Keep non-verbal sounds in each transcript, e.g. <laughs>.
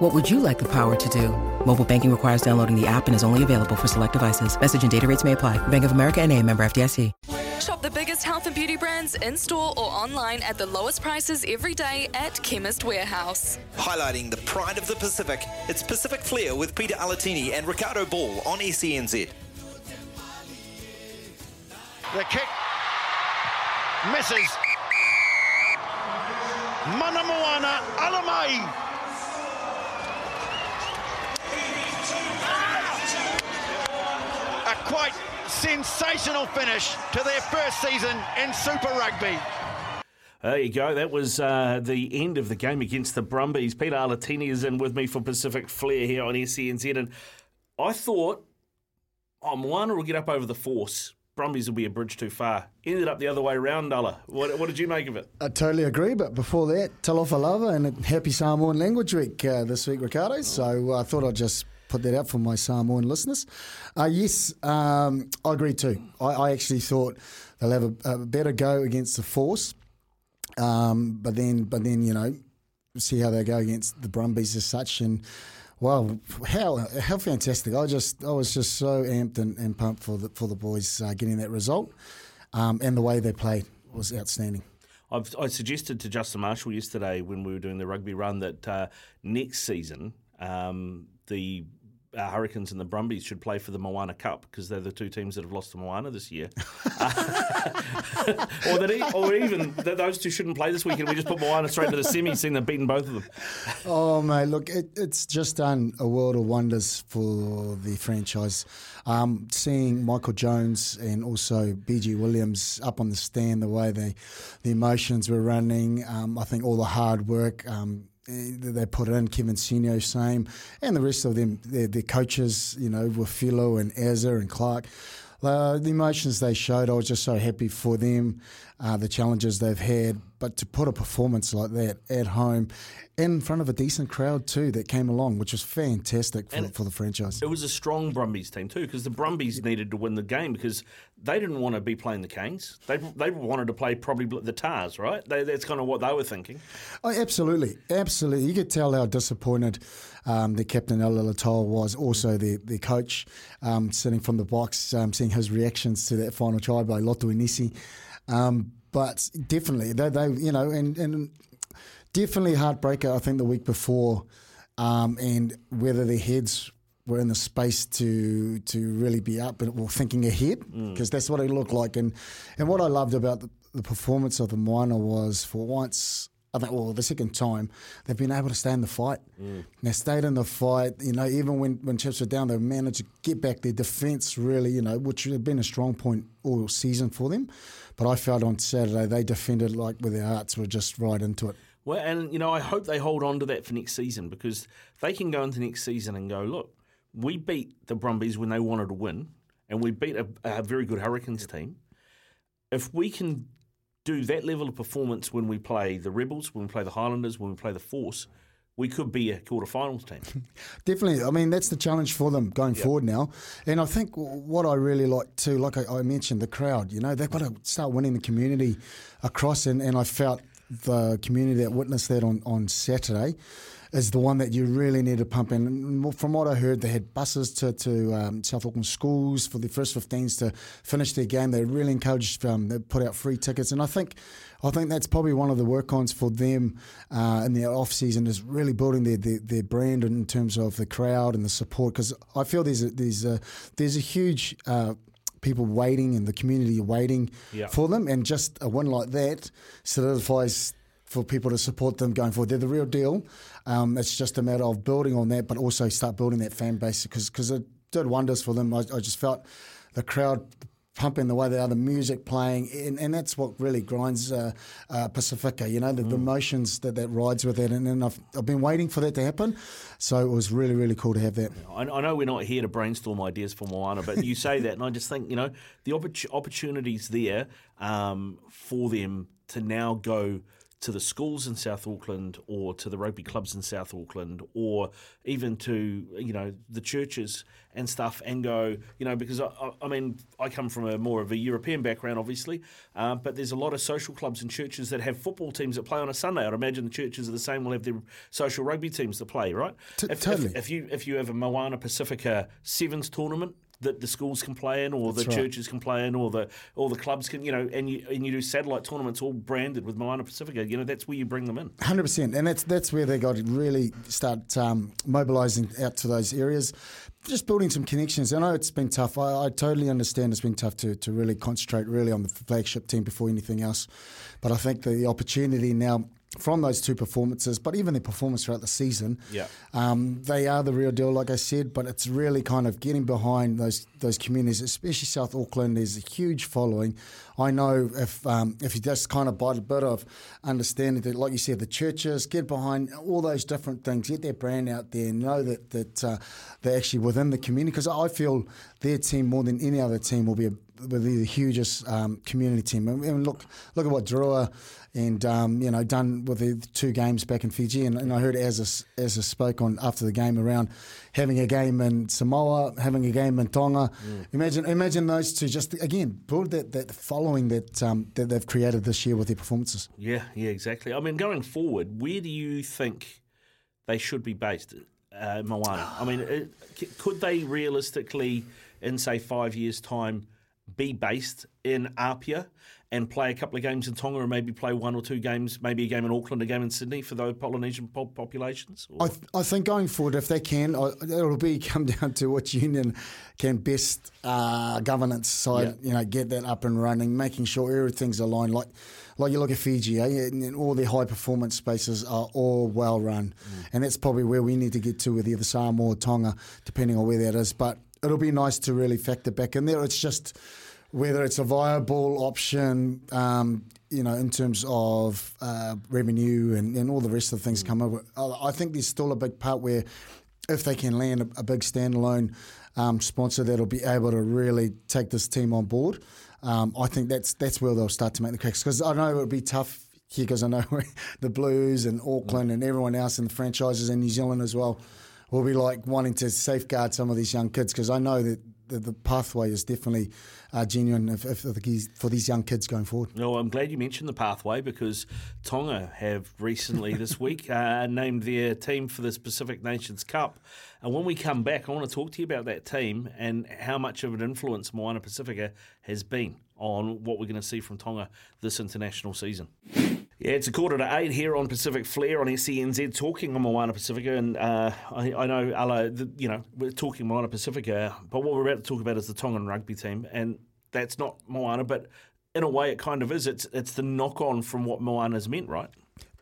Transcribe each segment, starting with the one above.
What would you like the power to do? Mobile banking requires downloading the app and is only available for select devices. Message and data rates may apply. Bank of America and a member FDIC. Shop the biggest health and beauty brands in store or online at the lowest prices every day at Chemist Warehouse. Highlighting the pride of the Pacific, it's Pacific Flair with Pita Alatini and Riccardo Ball on SENZ. The kick misses. Manamoana Alamai. Sensational finish to their first season in Super Rugby. There you go. That was uh, the end of the game against the Brumbies. Pita Alatini is in with me for Pacific Flair here on SENZ. And I thought, oh, Moana will get up over the force. Brumbies will be a bridge too far. Ended up the other way around, Dulla. What, what did you make of it? I totally agree, but before that, Talofa Lava and Happy Samoan Language Week uh, this week, Riccardo. So uh, I thought I'd just put that out for my Samoan listeners. Uh, yes, um, I agree too. I, I, actually thought they'll have a, a better go against the Force, um, but then, but then you know, see how they go against the Brumbies as such, and wow, how how fantastic! I just I was just so amped and, and pumped for the for the boys uh, getting that result, um, and the way they played was outstanding. I've, I suggested to Justin Marshall yesterday when we were doing the rugby run that uh, next season um, the uh, Hurricanes and the Brumbies should play for the Moana Cup because they're the two teams that have lost to Moana this year. <laughs> or that, or even that those two shouldn't play this weekend. We just put Moana straight to the semi, seeing them beating both of them. Oh mate, look, it, it's just done a world of wonders for the franchise. Um, seeing Michael Jones and also BG Williams up on the stand, the way they, the emotions were running, um, I think all the hard work. Um, they put it in Kevin Senio, same, and the rest of them, their, their coaches, you know, were Philo and Ezra and Clark. Uh, the emotions they showed, I was just so happy for them, uh, the challenges they've had. But to put a performance like that at home, in front of a decent crowd too, that came along, which was fantastic for, for the franchise. It was a strong Brumbies team too, because the Brumbies needed to win the game because they didn't want to be playing the Canes. They they wanted to play probably the Tars, right? They, that's kind of what they were thinking. Oh, absolutely, absolutely. You could tell how disappointed um, the captain Ella was, also the the coach um, sitting from the box, um, seeing his reactions to that final try by Lotu Inisi. Um, but definitely, they, they you know, and, and definitely heartbreaker. I think the week before, um, and whether their heads were in the space to to really be up and well, thinking ahead because mm. that's what it looked like. And and what I loved about the, the performance of the Moana was for once. I think, well, the second time they've been able to stay in the fight. Mm. They stayed in the fight. You know, even when when chips were down, they managed to get back their defence. Really, you know, which had been a strong point all season for them. But I felt on Saturday they defended like with their hearts were just right into it. Well, and you know, I hope they hold on to that for next season because they can go into next season and go, look, we beat the Brumbies when they wanted to win, and we beat a, a very good Hurricanes team. If we can do that level of performance when we play the Rebels, when we play the Highlanders, when we play the Force, we could be a quarterfinals team. <laughs> Definitely. I mean, that's the challenge for them going yep. forward now. And I think what I really like too, like I, I, mentioned, the crowd, you know, they've got to start winning the community across. And, and I felt the community that witnessed that on, on Saturday is the one that you really need to pump in. From what I heard, they had buses to, to um, South Auckland schools for the first 15s to finish their game. They really encouraged, um, they put out free tickets. And I think I think that's probably one of the work-ons for them uh, in their off-season is really building their, their, their, brand in terms of the crowd and the support. Because I feel there's a, there's a, there's a huge uh, people waiting and the community waiting for them. And just a win like that solidifies for people to support them going forward. They're the real deal. Um, it's just a matter of building on that, but also start building that fan base because it did wonders for them. I, I just felt the crowd pumping the way they are, the music playing, and, and that's what really grinds uh, uh, Pacifica. You know, the, the emotions that that rides with it, and, and I've I've been waiting for that to happen. So it was really really cool to have that. I, I know we're not here to brainstorm ideas for Moana, but you say that, and I just think you know the oppor- opportunities there um, for them to now go to the schools in South Auckland or to the rugby clubs in South Auckland or even to you know the churches and stuff and go you know because I, I, mean I come from a more of a European background obviously uh, but there's a lot of social clubs and churches that have football teams that play on a Sunday. I'd imagine the churches are the same. Will have their social rugby teams to play right? T- if, totally. if, if you if you have a Moana Pacifica sevens tournament that the schools can play in, or That's the right. churches can play in, or the or the clubs can, you know, and you and you do satellite tournaments all branded with Moana Pacifica. You know, that's where you bring them in. Hundred percent, and that's that's where they got to really start um, mobilising out to those areas, just building some connections. I know it's been tough. I, I totally understand it's been tough to, to really concentrate really on the flagship team before anything else, but I think the opportunity now from those two performances, but even their performance throughout the season, Yeah. um, they are the real deal, like I said. But it's really kind of getting behind those those communities, especially South Auckland. There's a huge following. I know if um, if you just kind of bite a bit of understanding that, like you said, the churches get behind all those different things, get their brand out there, know that that uh, they're actually within the community. Because I feel their team more than any other team will be a be the hugest um, community team. And, and look look at what Drua and um, you know done with the two games back in Fiji. And, and I heard as as spoke on after the game around having a game in Samoa, having a game in Tonga. Imagine imagine those two just again build that that following that um, that they've created this year with their performances. Yeah, yeah, exactly. I mean, going forward, where do you think they should be based, uh, Moana? I mean, it, c- could they realistically, in say five years' time, be based in Apia and play a couple of games in Tonga, and maybe play one or two games, maybe a game in Auckland, a game in Sydney for those Polynesian po- populations? I, th- I think going forward, if they can, I- it'll be <laughs> come down to which union can best uh, governance side, you know, get that up and running, making sure everything's aligned. Like, like you look at Fiji, eh, and, and all their high performance spaces are all well run, and that's probably where we need to get to with either Samoa or Tonga, depending on where that is. But it'll be nice to really factor back in there. It's just whether it's a viable option, um, you know, in terms of uh, revenue and, and all the rest of the things come over. I think there's still a big part where if they can land a, a big standalone um, sponsor that'll be able to really take this team on board, um, I think that's that's where they'll start to make the cracks. Because I know it would be tough here because I know <laughs> the Blues and Auckland and everyone else and the franchises in New Zealand as well will be like wanting to safeguard some of these young kids because I know that the, the pathway is definitely uh, genuine if, if, the- for these young kids going forward. No, I'm glad you mentioned the pathway because Tonga have recently this <laughs> week uh, named their team for the Pacific Nations Cup. And when we come back, I want to talk to you about that team and how much of an influence Moana Pacifica has been on what we're going to see from Tonga this international season. Yeah, it's a quarter to eight here on Pacific Flair on SENZ, talking on Moana Pacifica, and uh, I, I know, Ala, you know, we're talking Moana Pacifica, but what we're about to talk about is the Tongan rugby team, and that's not Moana, but in a way, it kind of is. It's it's the knock on from what Moana's meant, right?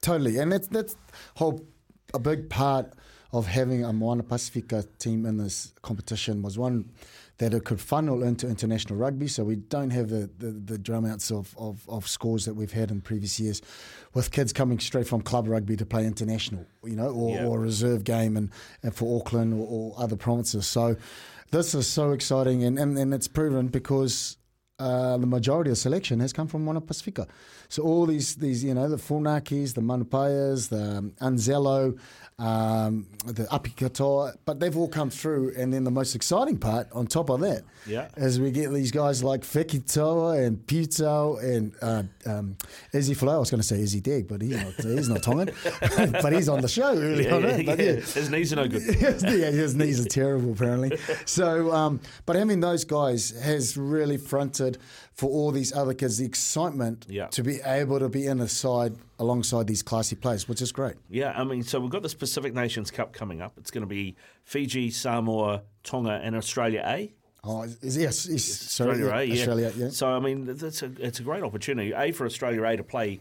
Totally, and that's that's whole a big part of having a Moana Pacifica team in this competition was one that it could funnel into international rugby, so we don't have the, the, the drum outs of, of, of scores that we've had in previous years, with kids coming straight from club rugby to play international, you know, or, Yeah. or a reserve game and, and uh, for Auckland or, or other provinces. So this is so exciting, and, and, and it's proven because uh, the majority of selection has come from Moana Pacifica. So all these, these you know, the Funakis, the Manupayas, the um, Anzelo, um, the Apikatoa, but they've all come through. And then the most exciting part on top of that Yeah. is we get these guys like Fekitoa and Puto and uh, um, Izzy Flo. I was going to say Izzy Dagg, but he's not, he's not Tongan. but he's on the show early Yeah, on. yeah. yeah. His knees are no good. <laughs> yeah, his knees are terrible apparently. <laughs> So, um, but having those guys has really fronted for all these other kids the excitement Yeah. to be able to be in a side alongside these classy players, which is great. Yeah, I mean, so we've got this Pacific Nations Cup coming up. It's going to be Fiji, Samoa, Tonga, and Australia A. Oh, is, yes, Australia, sorry, Australia A, yeah, yeah. Australia, yeah. So I mean, that's a it's a great opportunity. A for Australia A to play,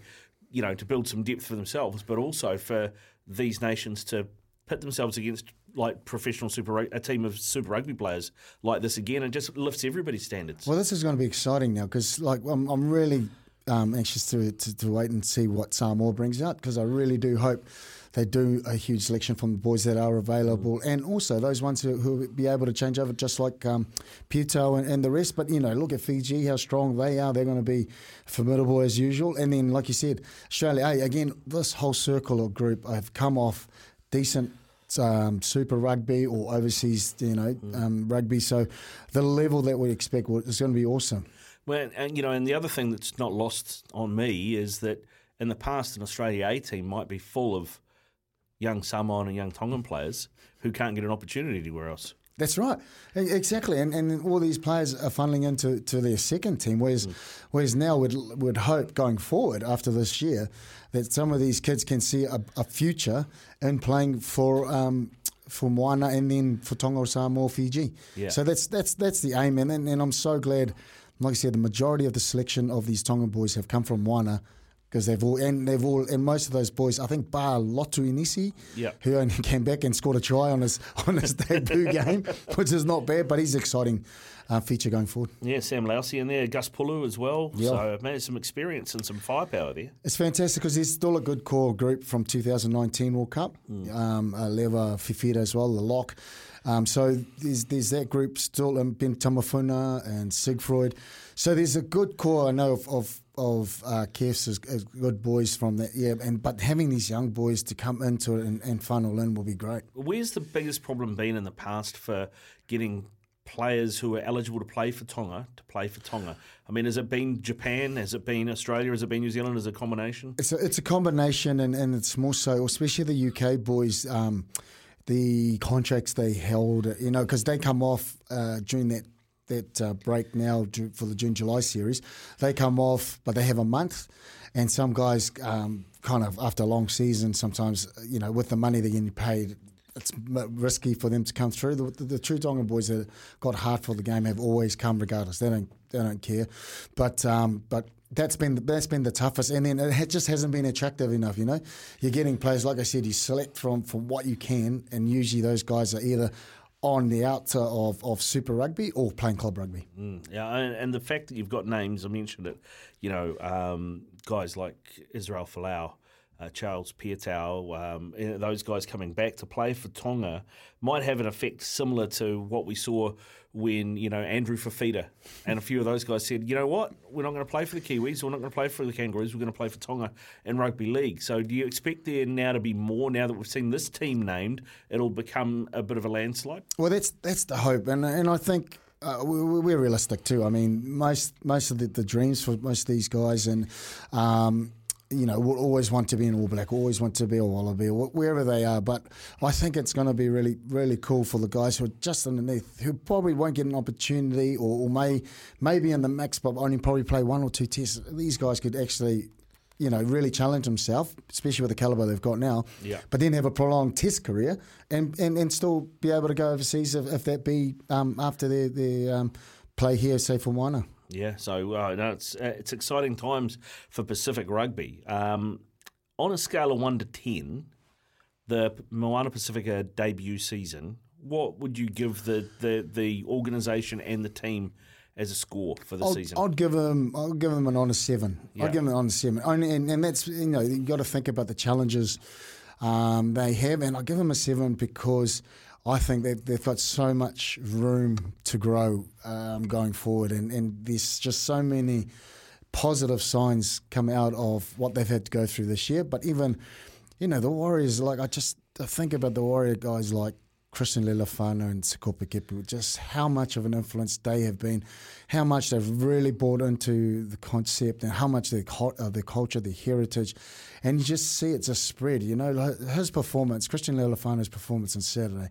you know, to build some depth for themselves, but also for these nations to pit themselves against like professional super a team of super rugby players like this again. and just lifts everybody's standards. Well, this is going to be exciting now because, like, I'm, I'm really um, anxious to, to, to wait and see what Samoa brings out because I really do hope they do a huge selection from the boys that are available and also those ones who, who will be able to change over, just like um, Pito and, and the rest. But, you know, look at Fiji, how strong they are. They're going to be formidable as usual. And then, like you said, Australia, hey, again, this whole circle or group have come off decent um, Super Rugby or overseas, you know, um, rugby. So the level that we expect is going to be awesome. Well, and you know, and the other thing that's not lost on me is that in the past, an Australia A team might be full of young Samoan and young Tongan players who can't get an opportunity anywhere else. That's right, exactly, and and all these players are funneling into to their second team. Whereas, whereas now would would hope going forward after this year that some of these kids can see a, a future in playing for. Um, for Moana and then for Tonga or Samoa or Fiji. Yeah. So that's that's that's the aim, and, and and I'm so glad. Like I said, the majority of the selection of these Tongan boys have come from Moana because they've all and they've all and most of those boys, I think, bar Lotu Inisi, Yeah. who only <laughs> came back and scored a try on his on his debut <laughs> game, which is not bad, but he's an exciting uh, feature going forward. Yeah, Sam Lousi in there, Gus Pulu as well. Yeah. So man, some experience and some firepower there. It's fantastic because there's still a good core group from 2019 World Cup. Um, uh, Leva Fifita as well, the lock. Um, so there's there's that group still, um, Ben Tameifuna and Sigfried. So there's a good core. I know of of, of uh, Kefs as, as good boys from that. Yeah, and but having these young boys to come into it and, and funnel in will be great. Where's the biggest problem been in the past for getting players who are eligible to play for Tonga to play for Tonga? I mean, has it been Japan? Has it been Australia? Has it been New Zealand? Is it a combination? It's a, it's a combination, and, and it's more so, especially the UK boys, um, the contracts they held, you know, because they come off uh, during that that uh, break now for the June July series. They come off, but they have a month, and some guys um, kind of after a long season, sometimes you know, with the money they're getting paid. It's risky for them to come through. The, the, the true Tongan boys that got hard for the game have always come regardless. They don't they don't care, but um, but that's been that's been the toughest, and then it just hasn't been attractive enough. You know, you're getting players like I said. You select from from what you can, and usually those guys are either on the outer of, of Super Rugby or playing club rugby. Yeah, and, and the fact that you've got names, I mentioned it, you know, um, guys like Israel Folau, uh, Charles Piutau, um, those guys coming back to play for Tonga might have an effect similar to what we saw when, you know, Andrew Fifita and a few of those guys said, you know what, we're not going to play for the Kiwis, we're not going to play for the Kangaroos, we're going to play for Tonga in Rugby League. So do you expect there now to be more, now that we've seen this team named, it'll become a bit of a landslide? Well, that's that's the hope, and and I think. Uh, we- we're realistic too. I mean, most most of the, the dreams for most of these guys, and um, you know, will always want to be an All Black, always want to be a Wallaby, or wherever they are. But I think it's going to be really, really cool for the guys who are just underneath, who probably won't get an opportunity, or, or may maybe in the mix, but only probably play one or two tests. These guys could actually. You know, really challenge himself, especially with the caliber they've got now. Yeah. But then have a prolonged Test career, and, and, and still be able to go overseas if, if that be um, after their their um, play here, say for Moana. Yeah, so uh, no, it's uh, it's exciting times for Pacific Rugby. Um, on a scale of one to ten, the Moana Pacifica debut season, what would you give the the, the organisation and the team as a score for the I'll, season? I'd give them. I'll give them an honest seven. Yeah. I'd give them an honest seven. Only, and, and that's you know you got to think about the challenges um, they have, and I'll give them a seven because I think that they've got so much room to grow um, going forward, and, and there's just so many positive signs come out of what they've had to go through this year. But even you know the Warriors, like I just I think about the Warrior guys like Christian Lealiifano and Sekope Kepu, just how much of an influence they have been, how much they've really bought into the concept and how much their, uh, their culture, their heritage. And you just see it just spread, you know, his performance, Christian Lealiifano's performance on Saturday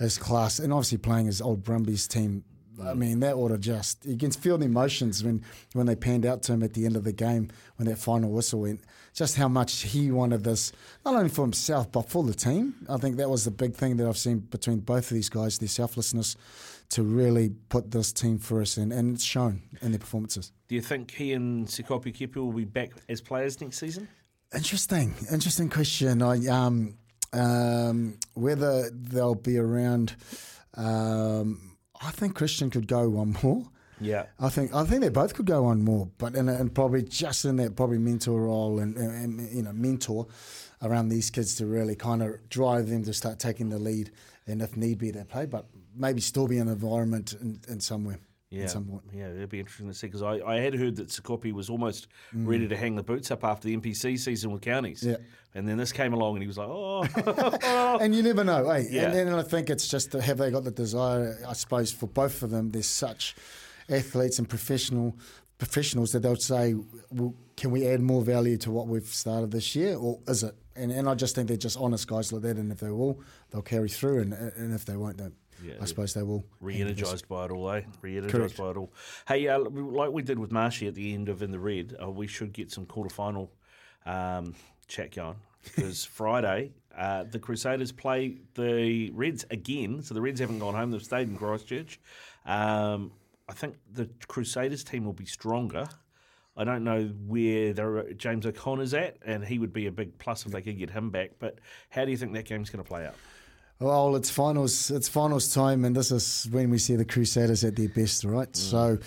is class. And obviously playing his old Brumbies team, I mean, that ought to just, you can feel the emotions when, when they panned out to him at the end of the game, when that final whistle went, just how much he wanted this, not only for himself, but for the team. I think that was the big thing that I've seen between both of these guys, their selflessness to really put this team first, and, and it's shown in their performances. Do you think he and Sekope Kepu will be back as players next season? Interesting, interesting question. I um, Um, whether they'll be around, um, I think Christian could go one more. Yeah. I think I think they both could go one more, but in a, and probably just in that probably mentor role and, and, and, you know mentor around these kids to really kind of drive them to start taking the lead, and if need be, they play, but maybe still be an environment in, in somewhere. Yeah, At some point. yeah, it'd be interesting to see because I, I had heard that Sekope was almost ready to hang the boots up after the NPC season with counties. Mm. Yeah. And then this came along and he was like, oh, <laughs> and you never know, eh? Yeah. And then I think it's just have they got the desire? I suppose for both of them, there's such athletes and professional professionals that they'll say, well, "Can we add more value to what we've started this year, or is it?" And and I just think they're just honest guys like that. And if they will, they'll carry through, and and if they won't, then Yeah, I suppose they will. re-energized by it all, eh? Re-energized Correct. by it all. Hey, uh, like we did with Marshy at the end of In the Red, uh, we should get some quarterfinal um, chat going because <laughs> Friday uh, the Crusaders play the Reds again. So the Reds haven't gone home; they've stayed in Christchurch. Um, I think the Crusaders team will be stronger. I don't know where James O'Connor's at, and he would be a big plus if they could get him back. But how do you think that game's going to play out? Well, it's finals. It's finals time, and this is when we see the Crusaders at their best, right? So,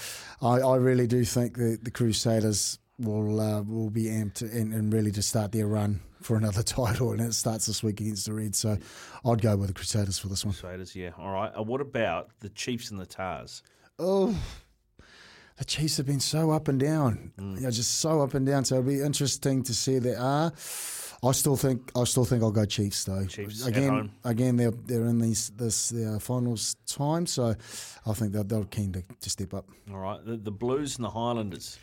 I, I really do think that the Crusaders will uh, will be amped and, and really to start their run for another <laughs> title, and it starts this week against the Reds. So, I'd go with the Crusaders for this one. Crusaders, yeah. All right. Uh, what about the Chiefs and the Tars? Oh, the Chiefs have been so up and down. You know, just so up and down. So it'll be interesting to see they are. I still think I still think I'll go Chiefs though. Chiefs at again, home. again they're they're in these this their finals time, so I think they're, they're keen to, to step up. All right. The, the Blues and the Highlanders.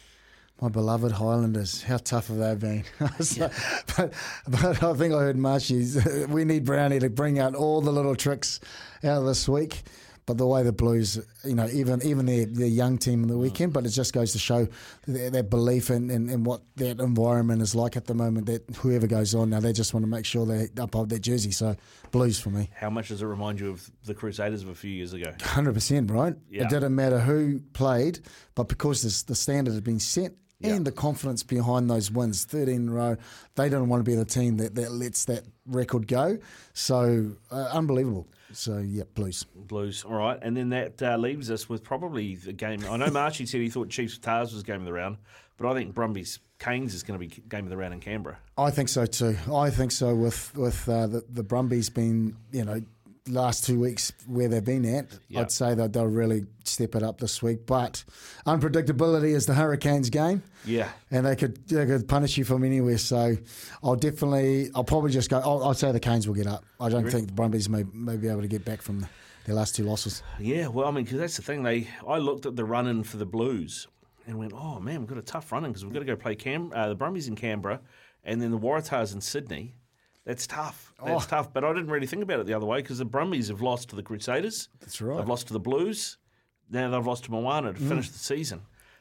My beloved Highlanders, how tough have they been? <laughs> So- but, but I think I heard Marshy's. <laughs> We need Brownie to bring out all the little tricks out of this week. But the way the Blues, you know, even even their, their young team on the weekend, but it just goes to show their, their belief in, in, in what that environment is like at the moment. That whoever goes on now, they just want to make sure they uphold their jersey. So Blues for me. How much does it remind you of the Crusaders of a few years ago? Hundred percent, right? Yeah. It didn't matter who played, but because this, the standard had been set and the confidence behind those wins, thirteen in a row, they don't want to be the team that, that lets that record go. So uh, unbelievable. So yeah, Blues. Blues. All right. And then that uh, leaves us with probably the game. I know Marshy said he thought Chiefs Tars was game of the round, but I think Brumbies Canes is going to be game of the round in Canberra. I think so too. I think so. With with uh, the the Brumbies being you know last two weeks where they've been at, Yeah. I'd say that they'll really step it up this week. But unpredictability is the Hurricanes game. Yeah. and they could they could punish you from anywhere. So I'll definitely I'll probably just go. I'll, I'll say the Canes will get up. I don't think the Brumbies may, may be able to get back from their last two losses. Yeah. Well, I mean, because that's the thing. They I looked at the run in for the Blues and went, oh man, we've got a tough run in because we've got to go play Cam uh, the Brumbies in Canberra and then the Waratahs in Sydney. That's tough. That's Oh. tough. But I didn't really think about it the other way because the Brumbies have lost to the Crusaders. That's right. They've lost to the Blues. Now they've lost to Moana to Mm. finish the season.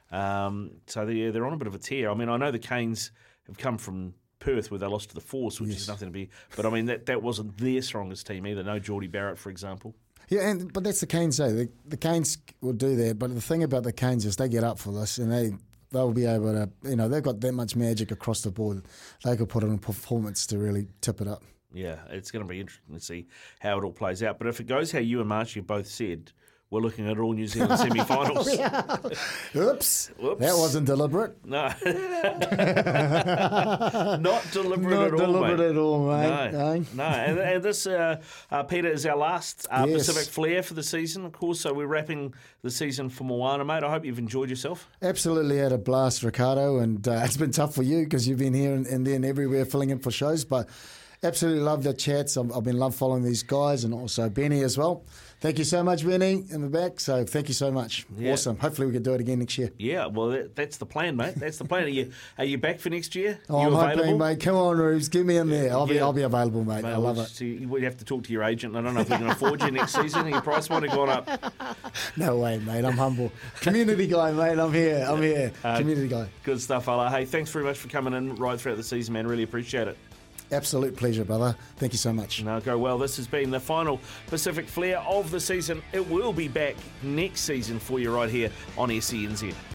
Um, so they, they're on a bit of a tear. I mean, I know the Canes have come from Perth where they lost to the Force, which is nothing to be. But I mean, that, that wasn't their strongest team either. No Jordie Barrett, for example. Yeah, and but that's the Canes. Though the, the Canes will do that. But the thing about the Canes is they get up for this, and they they'll be able to. You know, they've got that much magic across the board. They could put on a performance to really tip it up. Yeah, it's going to be interesting to see how it all plays out. But if it goes how you and Marshy both said, we're looking at all New Zealand <laughs> semi-finals. Oops, Whoops. that wasn't deliberate. No, <laughs> not deliberate Not at all, deliberate mate. at all, mate. No, Eh? no, and, and this, uh, uh, Pita, is our last uh, Yes. Pacific Flair for the season, of course. So we're wrapping the season for Moana, mate. I hope you've enjoyed yourself. Absolutely had a blast, Riccardo, and uh, it's been tough for you because you've been here and, and then everywhere filling in for shows. But absolutely love the chats. I've, I've been love following these guys and also Benny as well. Thank you so much, Benny, in the back. So thank you so much. Yeah. Awesome. Hopefully we can do it again next year. Yeah, well, that, that's the plan, mate. That's the plan. Are you are you back for next year? Oh, you I'm hoping, mate. Come on, Rubes. Get me in there. I'll be, I'll be available, mate. Mate, I love it. you would have to talk to your agent. I don't know if we can afford you next season. Your price might have gone up. <laughs> No way, mate. I'm humble. Community guy, mate. I'm here. I'm here. Uh, Community guy. Good stuff, fella. Hey, thanks very much for coming in right throughout the season, man. Really appreciate it. Absolute pleasure, brother. Thank you so much. Now go well. This has been the final Pacific Flair of the season. It will be back next season for you right here on SENZ.